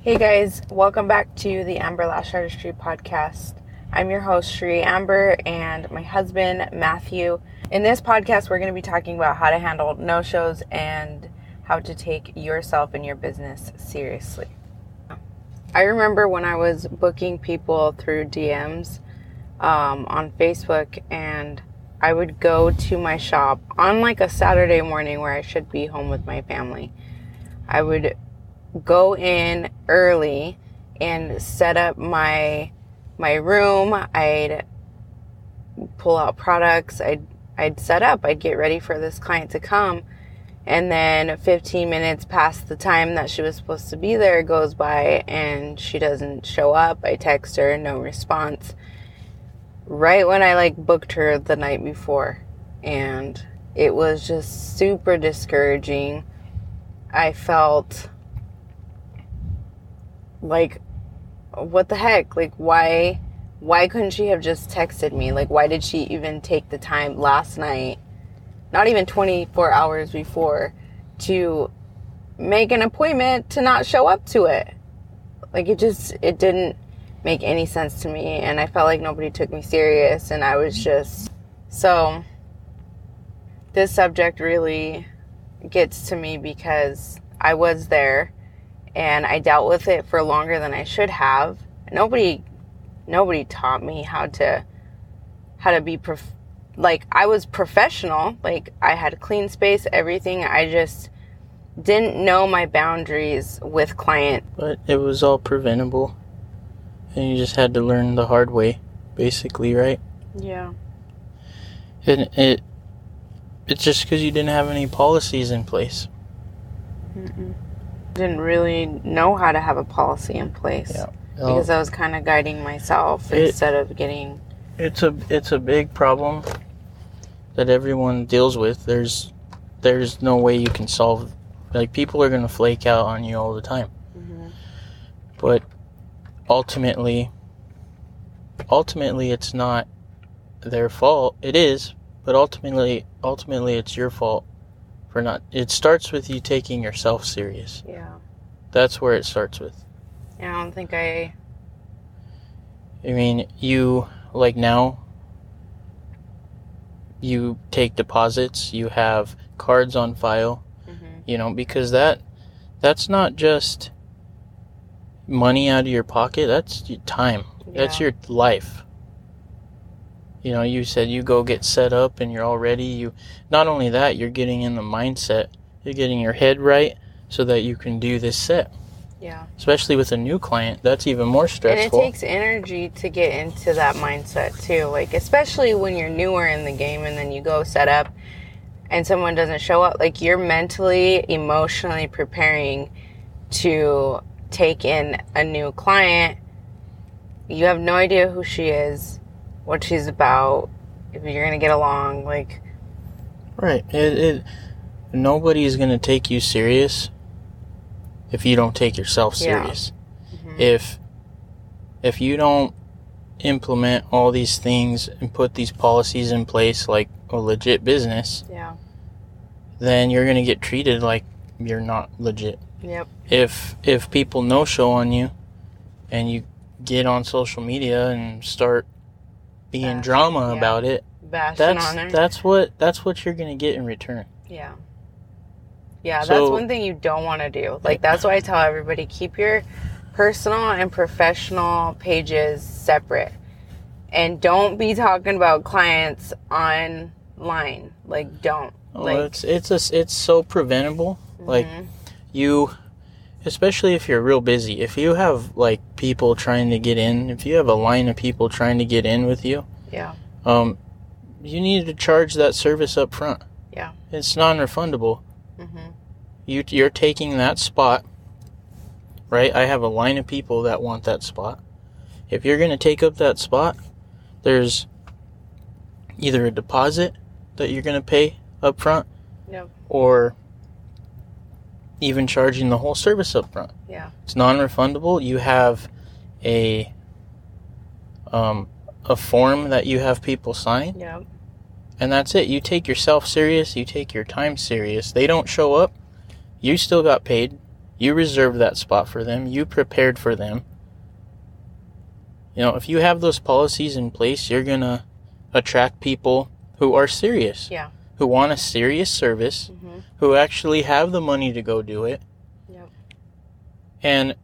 Hey guys, welcome back to the Amber Lash Artistry podcast. I'm your host, Shree Amber, and my husband, Matthew. In this podcast, we're going to be talking about how to handle no shows and how to take yourself and your business seriously. I remember when I was booking people through DMs um, on Facebook, and I would go to my shop on like a Saturday morning where I should be home with my family. I would go in early and set up my my room. I'd pull out products. I'd I'd set up. I'd get ready for this client to come. And then 15 minutes past the time that she was supposed to be there goes by and she doesn't show up. I text her, no response. Right when I like booked her the night before. And it was just super discouraging. I felt like what the heck? Like why why couldn't she have just texted me? Like why did she even take the time last night not even 24 hours before to make an appointment to not show up to it? Like it just it didn't make any sense to me and i felt like nobody took me serious and i was just so this subject really gets to me because i was there and I dealt with it for longer than I should have. Nobody nobody taught me how to how to be prof- like I was professional, like I had clean space, everything. I just didn't know my boundaries with client. But it was all preventable. And you just had to learn the hard way, basically, right? Yeah. And it it's just because you didn't have any policies in place. Mm-mm didn't really know how to have a policy in place yeah. well, because I was kind of guiding myself it, instead of getting. It's a it's a big problem that everyone deals with. There's there's no way you can solve. Like people are gonna flake out on you all the time, mm-hmm. but ultimately, ultimately, it's not their fault. It is, but ultimately, ultimately, it's your fault for not. It starts with you taking yourself serious. Yeah. That's where it starts with. Yeah, I don't think I. I mean, you like now. You take deposits. You have cards on file. Mm-hmm. You know because that that's not just money out of your pocket. That's your time. Yeah. That's your life. You know, you said you go get set up and you're all ready. You not only that, you're getting in the mindset. You're getting your head right so that you can do this set. Yeah. Especially with a new client, that's even more stressful. And it takes energy to get into that mindset too. Like especially when you're newer in the game and then you go set up and someone doesn't show up, like you're mentally, emotionally preparing to take in a new client. You have no idea who she is what she's about, if you're gonna get along, like. Right. It, it nobody's gonna take you serious if you don't take yourself serious. Yeah. Mm-hmm. If if you don't implement all these things and put these policies in place like a legit business, yeah, then you're gonna get treated like you're not legit. Yep. If if people no show on you and you get on social media and start being drama yeah. about it, Bashing that's that's what that's what you're gonna get in return. Yeah. Yeah, so, that's one thing you don't want to do. Like that's why I tell everybody keep your personal and professional pages separate. And don't be talking about clients online. Like don't. Oh, like it's it's a, it's so preventable. Mm-hmm. Like you especially if you're real busy. If you have like people trying to get in, if you have a line of people trying to get in with you, yeah, um, you need to charge that service up front. Yeah, it's non-refundable. Mm-hmm. You you're taking that spot, right? I have a line of people that want that spot. If you're going to take up that spot, there's either a deposit that you're going to pay up front, yep. or even charging the whole service up front. Yeah. It's non-refundable. You have a um, a form that you have people sign. Yeah. And that's it. You take yourself serious, you take your time serious. They don't show up, you still got paid. You reserved that spot for them. You prepared for them. You know, if you have those policies in place, you're going to attract people who are serious, Yeah. Who want a serious service, Mhm. who actually have the money to go do it. Yep. And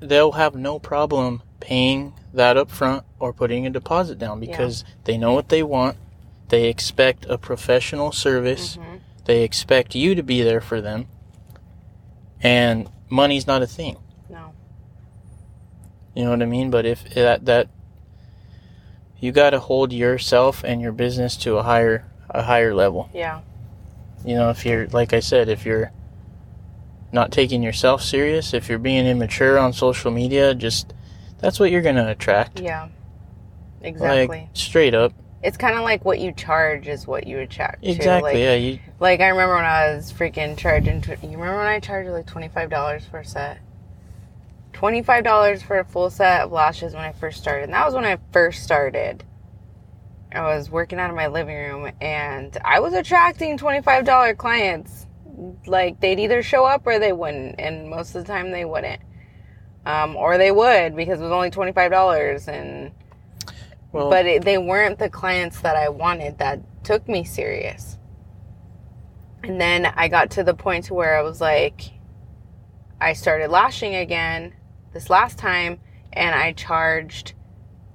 they'll have no problem paying that up front or putting a deposit down because they know what they want. They expect a professional service. Mhm. They expect you to be there for them. And money's not a thing. No. You know what I mean? But if that that you got to hold yourself and your business to a higher a higher level. Yeah. You know, if you're like I said, if you're not taking yourself serious, if you're being immature on social media, just that's what you're going to attract. Yeah. Exactly. Like straight up. it's kind of like what you charge is what you attract. Exactly. Like, yeah, you Like I remember when I was freaking charging. tw- You remember when I charged like twenty five dollars for a set? Twenty five dollars for a full set of lashes when I first started, and that was when I first started. I was working out of my living room, and I was attracting twenty five dollar clients. Like they'd either show up or they wouldn't, and most of the time they wouldn't, um, or they would because it was only twenty five dollars and well but it, they weren't the clients that I wanted that took me serious. And then I got to the point to where I was like, I started lashing again this last time, and I charged.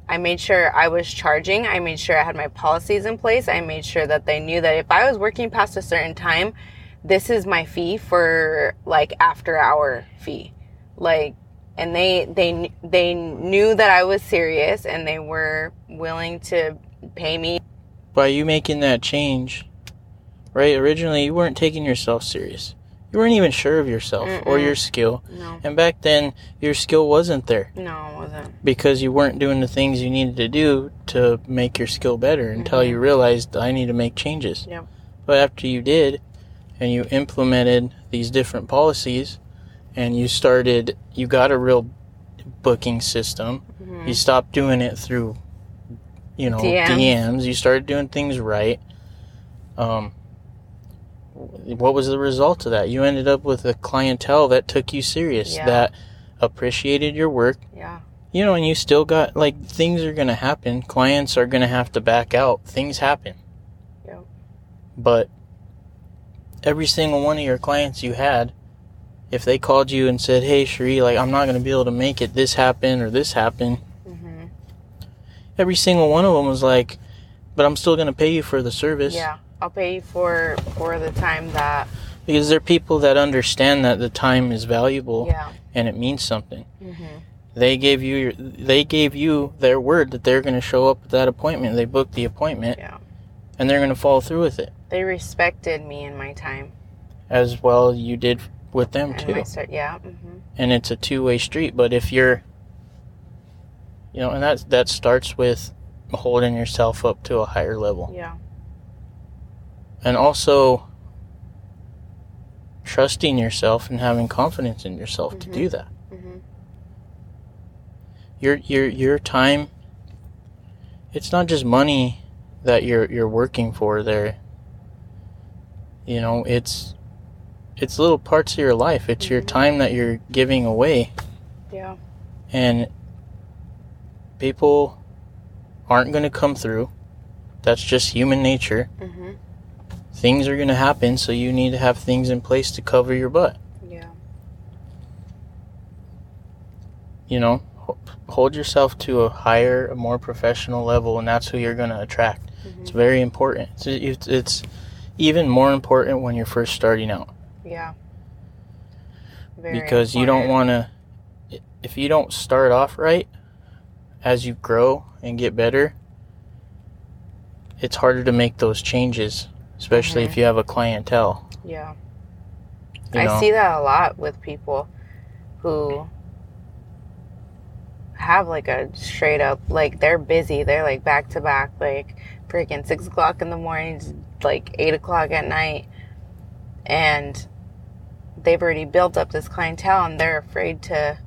I made sure I was charging. I made sure I had my policies in place. I made sure that they knew that if I was working past a certain time, this is my fee for like after hour fee. Like and they they they knew that I was serious and they were willing to pay me. by you making that change, right? Originally, you weren't taking yourself serious. You weren't even sure of yourself or Mm-mm. your skill. No, And back then, your skill wasn't there no, it wasn't. because you weren't doing the things you needed to do to make your skill better until Mhm. you realized I need to make changes. Yep. But after you did and you implemented these different policies and you started, you got a real booking system. Mhm. You stopped doing it through, you know, DMs. DMs. You started doing things right. Um, what was the result of that? You ended up with a clientele that took you serious, Yeah. that appreciated your work. Yeah, You know, and you still got like things are gonna happen. Clients are gonna have to back out. Things happen. Yep. But every single one of your clients you had, if they called you and said, "Hey, Cherie, like I'm not gonna be able to make it. This happened or this happened," hmm every single one of them was like, "But I'm still gonna pay you for the service." yeah. I'll pay you for for the time that. Because they're people that understand that the time is valuable Yeah. and it means something. hmm They gave you your, they gave you their word that they're going to show up at that appointment. They booked the appointment Yeah. and they're going to follow through with it They respected me and my time. as well you did with them And too. start. Yeah. hmm And it's a two-way street, but if you're you know, and that that starts with holding yourself up to a higher level. Yeah. And also trusting yourself and having confidence in yourself to Mhm. do that. hmm your your your time it's not just money that you're you're working for there you know it's it's little parts of your life it's your Mhm. time that you're giving away Yeah. and people aren't going to come through that's just human nature hmm things are going to happen so you need to have things in place to cover your butt Yeah. you know hold yourself to a higher a more professional level and that's who you're going to attract hmm It's very important. It's, it's, it's even more important when you're first starting out Yeah. Very because you don't want to. If you don't start off right, as you grow and get better, it's harder to make those changes, especially Mhm. if you have a clientele. Yeah. You I see that a lot with people who have like a straight up like they're busy. They're like back to back, like freaking six o'clock in the morning, like eight o'clock at night, and they've already built up this clientele, and they're afraid to.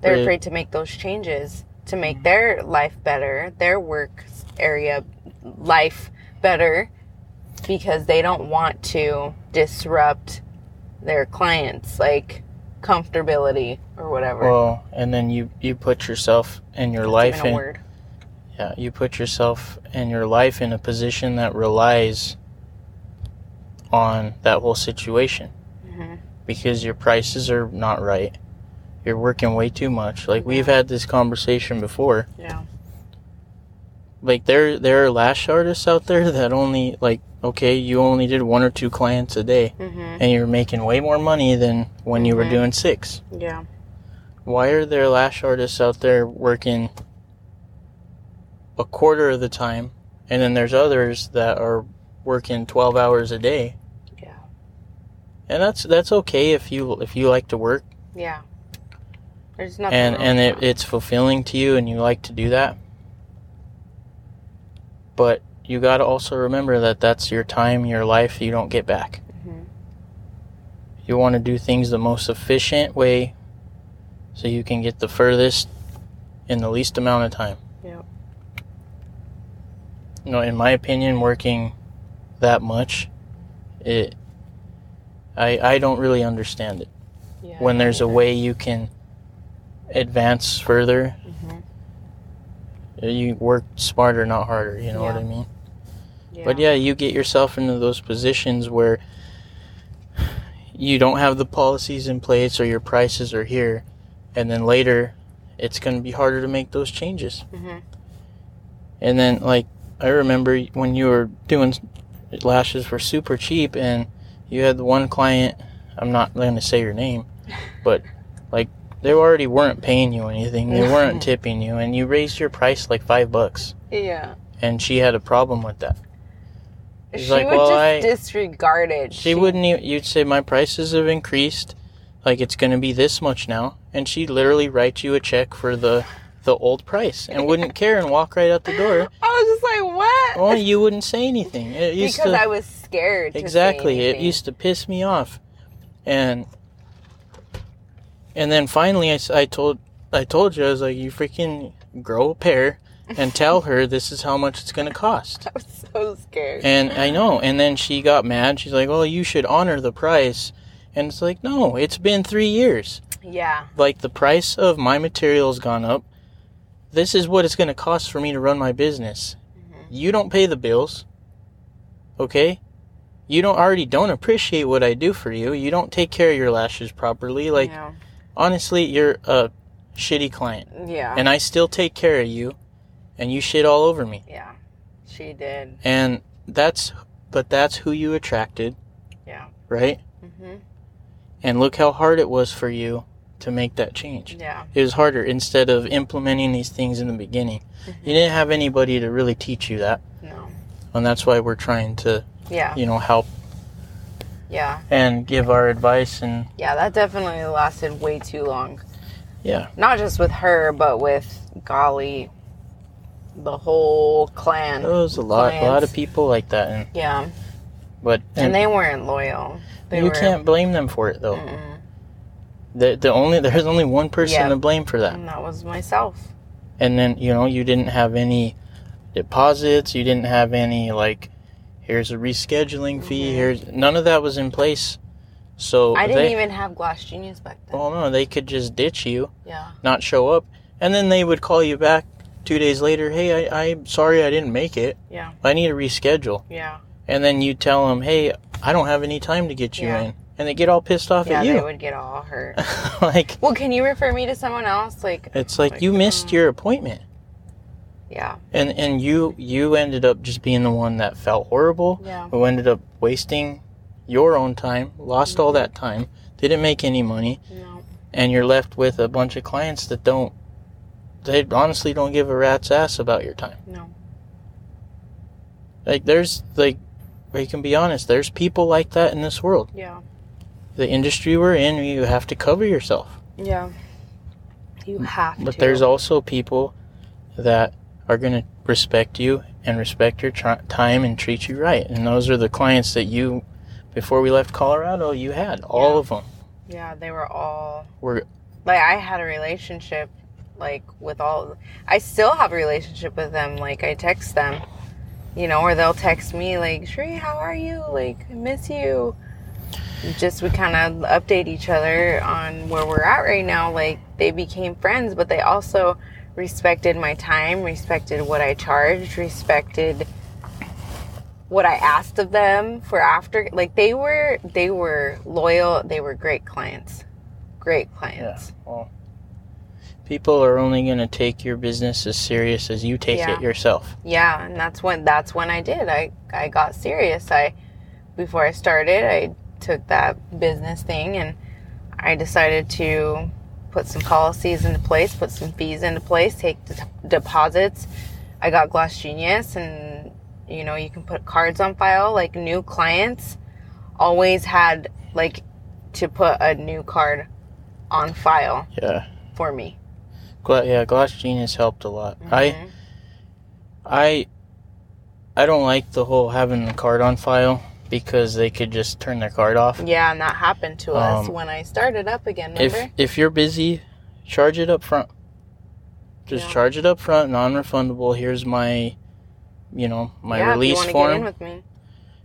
They're Right. afraid to make those changes to make their life better, their work area life better, because they don't want to disrupt their clients. Like comfortability or whatever. Well, and then you you put yourself and your That's life in word. yeah, you put yourself and your life in a position that relies on that whole situation hmm because your prices are not right. You're working way too much. Like we've had this conversation before. Yeah. Like there there are lash artists out there that only like okay, you only did one or two clients a day hmm and you're making way more money than when you were Mhm. doing six. Yeah. Why are there lash artists out there working a quarter of the time and then there's others that are working 12 hours a day? Yeah. And that's that's okay if you if you like to work Yeah. There's nothing. and wrong and it, it's fulfilling to you and you like to do that. But you got to also remember that that's your time, your life you don't get back. Mhm. You want to do things the most efficient way so you can get the furthest in the least amount of time. Yep. You know, in my opinion, working that much, it I I don't really understand it. Yeah, When there's a way you can advance further, Mhm. You work smarter, not harder. You know what I mean? Yeah. But yeah, you get yourself into those positions where you don't have the policies in place or your prices are here, and then later it's going to be harder to make those changes. Mhm. And then, like, I remember when you were doing lashes for super cheap and you had the one client, I'm not going to say your name, but like, they already weren't paying you anything, they weren't tipping you, and you raised your price like five bucks, Yeah. and she had a problem with that. She's she like, would "Well, just I-" disregard it. She wouldn't. Even, you'd say my prices have increased, like it's going to be this much now, and she'd literally write you a check for the the old price and wouldn't care and walk right out the door. I was just like, what? Oh, you wouldn't say anything. It used because to I was scared. exactly. It used to piss me off, and and then finally, I, I told I told you I was like, you freaking grow a pair and tell her this is how much it's going to cost. I was so scared. And I know. And then she got mad. She's like, "Well, you should honor the price." And it's like, "No, it's been 3 years. yeah. Like the price of my materials gone up. This is what it's going to cost for me to run my business. Mhm. You don't pay the bills. Okay? You don't already don't appreciate what I do for you. You don't take care of your lashes properly. Like yeah. Honestly, you're a shitty client. Yeah. And I still take care of you and you shit all over me. yeah. She did. And that's but that's who you attracted, Yeah. right? Mm-hmm. And look how hard it was for you to make that change. Yeah. It was harder instead of implementing these things in the beginning. Mhm. You didn't have anybody to really teach you that. No. And that's why we're trying to, Yeah. you know, help Yeah. and give our advice and Yeah. That definitely lasted way too long. yeah. Not just with her, but with golly, the whole clan. There was a lot a lot of people like that and Yeah. but And, they weren't loyal. They you were, can't blame them for it though. Mm-mm. The the only there's only one person Yeah. to blame for that. And that was myself. and then you know you didn't have any deposits you didn't have any like here's a rescheduling fee here's none of that was in place so I didn't they even have Gloss Genius back then. well no they could just ditch you yeah. not show up and then they would call you back two days later hey I, i'm sorry i didn't make it Yeah. i need to reschedule Yeah. and then you tell them hey i don't have any time to get you Yeah. in and they get all pissed off Yeah, at you. Yeah, they would get all hurt. like well, can you refer me to someone else? Like, it's like Like, you missed um, your appointment yeah. and and you you ended up just being the one that felt horrible Yeah. who ended up wasting your own time lost all mm-hmm. that time didn't make any money No. and you're left with a bunch of clients that don't they honestly don't give a rat's ass about your time No. like there's like we can be honest there's people like that in this world Yeah. the industry we're in you have to cover yourself Yeah. You have but to. there's also people that are going to respect you and respect your tr- time and treat you right and those are the clients that you before we left colorado you had all Yeah. of them Yeah, they were all were like I had a relationship like with all I still have a relationship with them. Like I text them, you know, or they'll text me like, "Shree, how are you? Like, I miss you." just we kind of update each other on where we're at right now. Like they became friends, but they also respected my time, respected what I charged, respected what I asked of them for after like they were they were loyal, they were great clients. Great clients. Yeah. Well, people are only going to take your business as serious as you take Yeah. it yourself. Yeah, and that's when that's when I did. I I got serious. I before I started, I took that business thing and I decided to put some policies into place, put some fees into place, take de- deposits. I got Gloss Genius and you know, you can put cards on file like new clients always had like to put a new card on file Yeah. for me. Gla- yeah, Gloss Genius helped a lot. I Mhm. I I don't like the whole having the card on file because they could just turn their card off. Yeah, and that happened to us Um, when I started up again, remember? If if you're busy, charge it up front. Just Yeah. charge it up front, non-refundable. Here's my you know, my yeah, release if you want to get in form with me.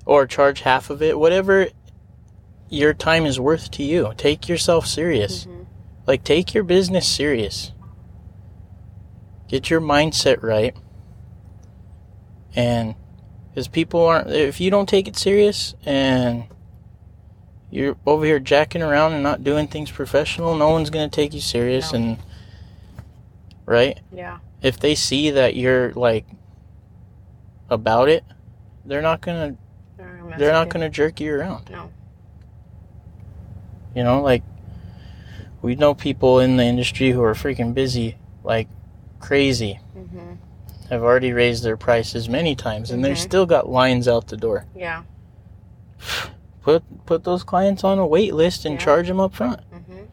or charge half of it, whatever your time is worth to you. Take yourself serious. Mhm. Like take your business serious. Get your mindset right. And because people aren't if you don't take it serious and you're over here jacking around and not doing things professional, no one's going to take you serious No. and right? Yeah. If they see that you're like about it, they're not going to they're not going to jerk you around. No. You know, like we know people in the industry who are freaking busy like crazy. hmm Have already raised their prices many times and they've Mhm. still got lines out the door. Yeah. Put put those clients on a wait list and Yeah. charge them up front. hmm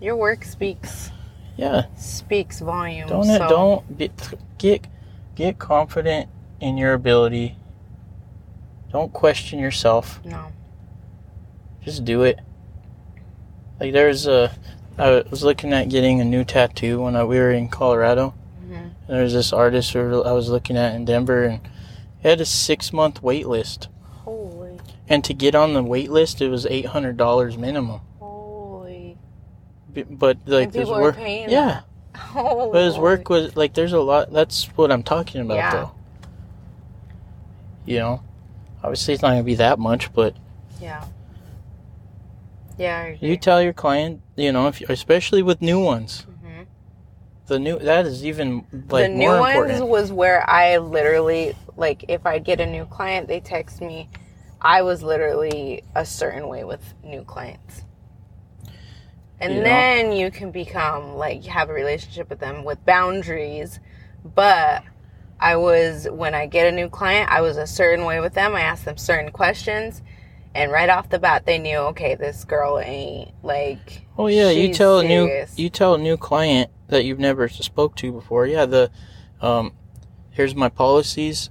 Your work speaks Yeah. speaks volumes. Don't so, don't be, get get confident in your ability. Don't question yourself. No. Just do it. Like there's a I was looking at getting a new tattoo when I, we were in Colorado. Hmm There's this artist who I was looking at in Denver, and he had a six month wait list. Holy, And to get on the wait list, it was eight hundred dollars minimum. holy. But like And his people are work, paying yeah. Oh, But his work was like there's a lot. That's what I'm talking about, Yeah. though. You know, obviously it's not gonna be that much, but Yeah. Yeah. You tell your client, you know, if you, especially with new ones, Mhm. The new that is even like the new more ones important. was where I literally like if I get a new client, they text me. I was literally a certain way with new clients. And You know? then you can become like have a relationship with them with boundaries. But I was when I get a new client, I was a certain way with them. I asked them certain questions and right off the bat they knew, okay, this girl ain't like Oh yeah, you tell a serious. new you tell a new client that you've never spoke to before. Yeah, the um, here's my policies.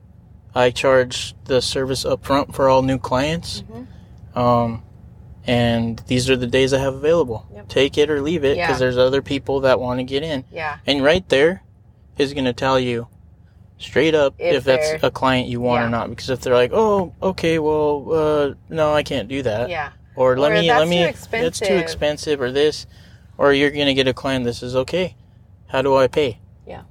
I charge the service up front for all new clients. Mhm. Um, and these are the days I have available. Yep. Take it or leave it because Yeah. there's other people that want to get in. Yeah. And right there is going to tell you straight up If if, that's a client you want Yeah. or not. Because if they're like, oh, okay, well, uh, no, I can't do that Yeah. or let Or me let me that's too expensive. expensive or this or you're gonna get a client this is okay how do i pay Yeah.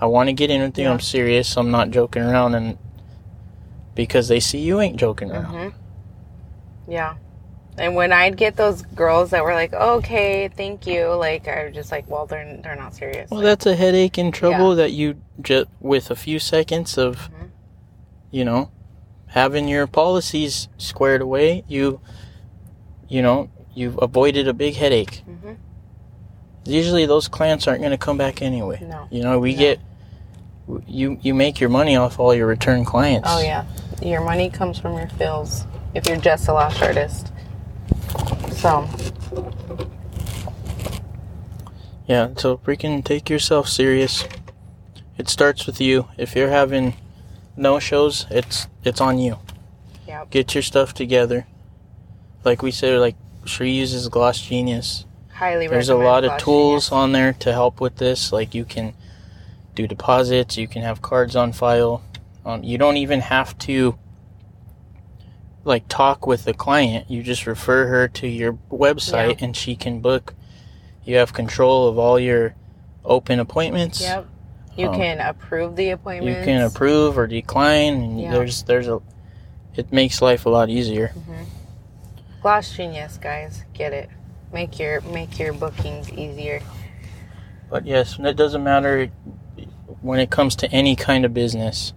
i want to get in with you Yeah. i'm serious i'm not joking around and because they see you ain't joking around hmm Yeah. And when I'd get those girls that were like, "Okay, thank you," like I was just like, "Well, they're they're not serious." well Like, that's a headache and trouble that you just with a few seconds of Mhm. you know having your policies squared away you you know you've avoided a big headache Mhm. Usually those clients aren't going to come back anyway No. you know we No. get you you make your money off all your return clients Oh yeah, your money comes from your fills if you're just a lash artist. So Yeah, so freaking take yourself serious. It starts with you. If you're having no shows, it's it's on you. Yep. Get your stuff together. Like we said, like Shree uses Gloss Genius. Highly There's a lot of tools on there to help with this. Like you can do deposits, you can have cards on file. Um, you don't even have to like talk with the client. You just refer her to your website Yeah. and she can book. You have control of all your open appointments. Yep. You Um, can approve the appointment. You can approve or decline and Yeah. there's there's a it makes life a lot easier. Gloss Genius, guys, get it. Make your make your bookings easier. But yes, it doesn't matter when it comes to any kind of business.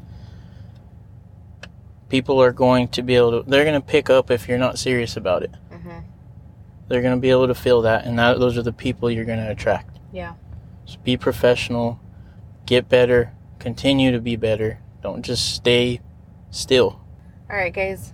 People are going to be able to, they're going to pick up if you're not serious about it. hmm They're going to be able to feel that, and that, those are the people you're going to attract. Yeah. So be professional, get better, continue to be better. Don't just stay still. All right, guys.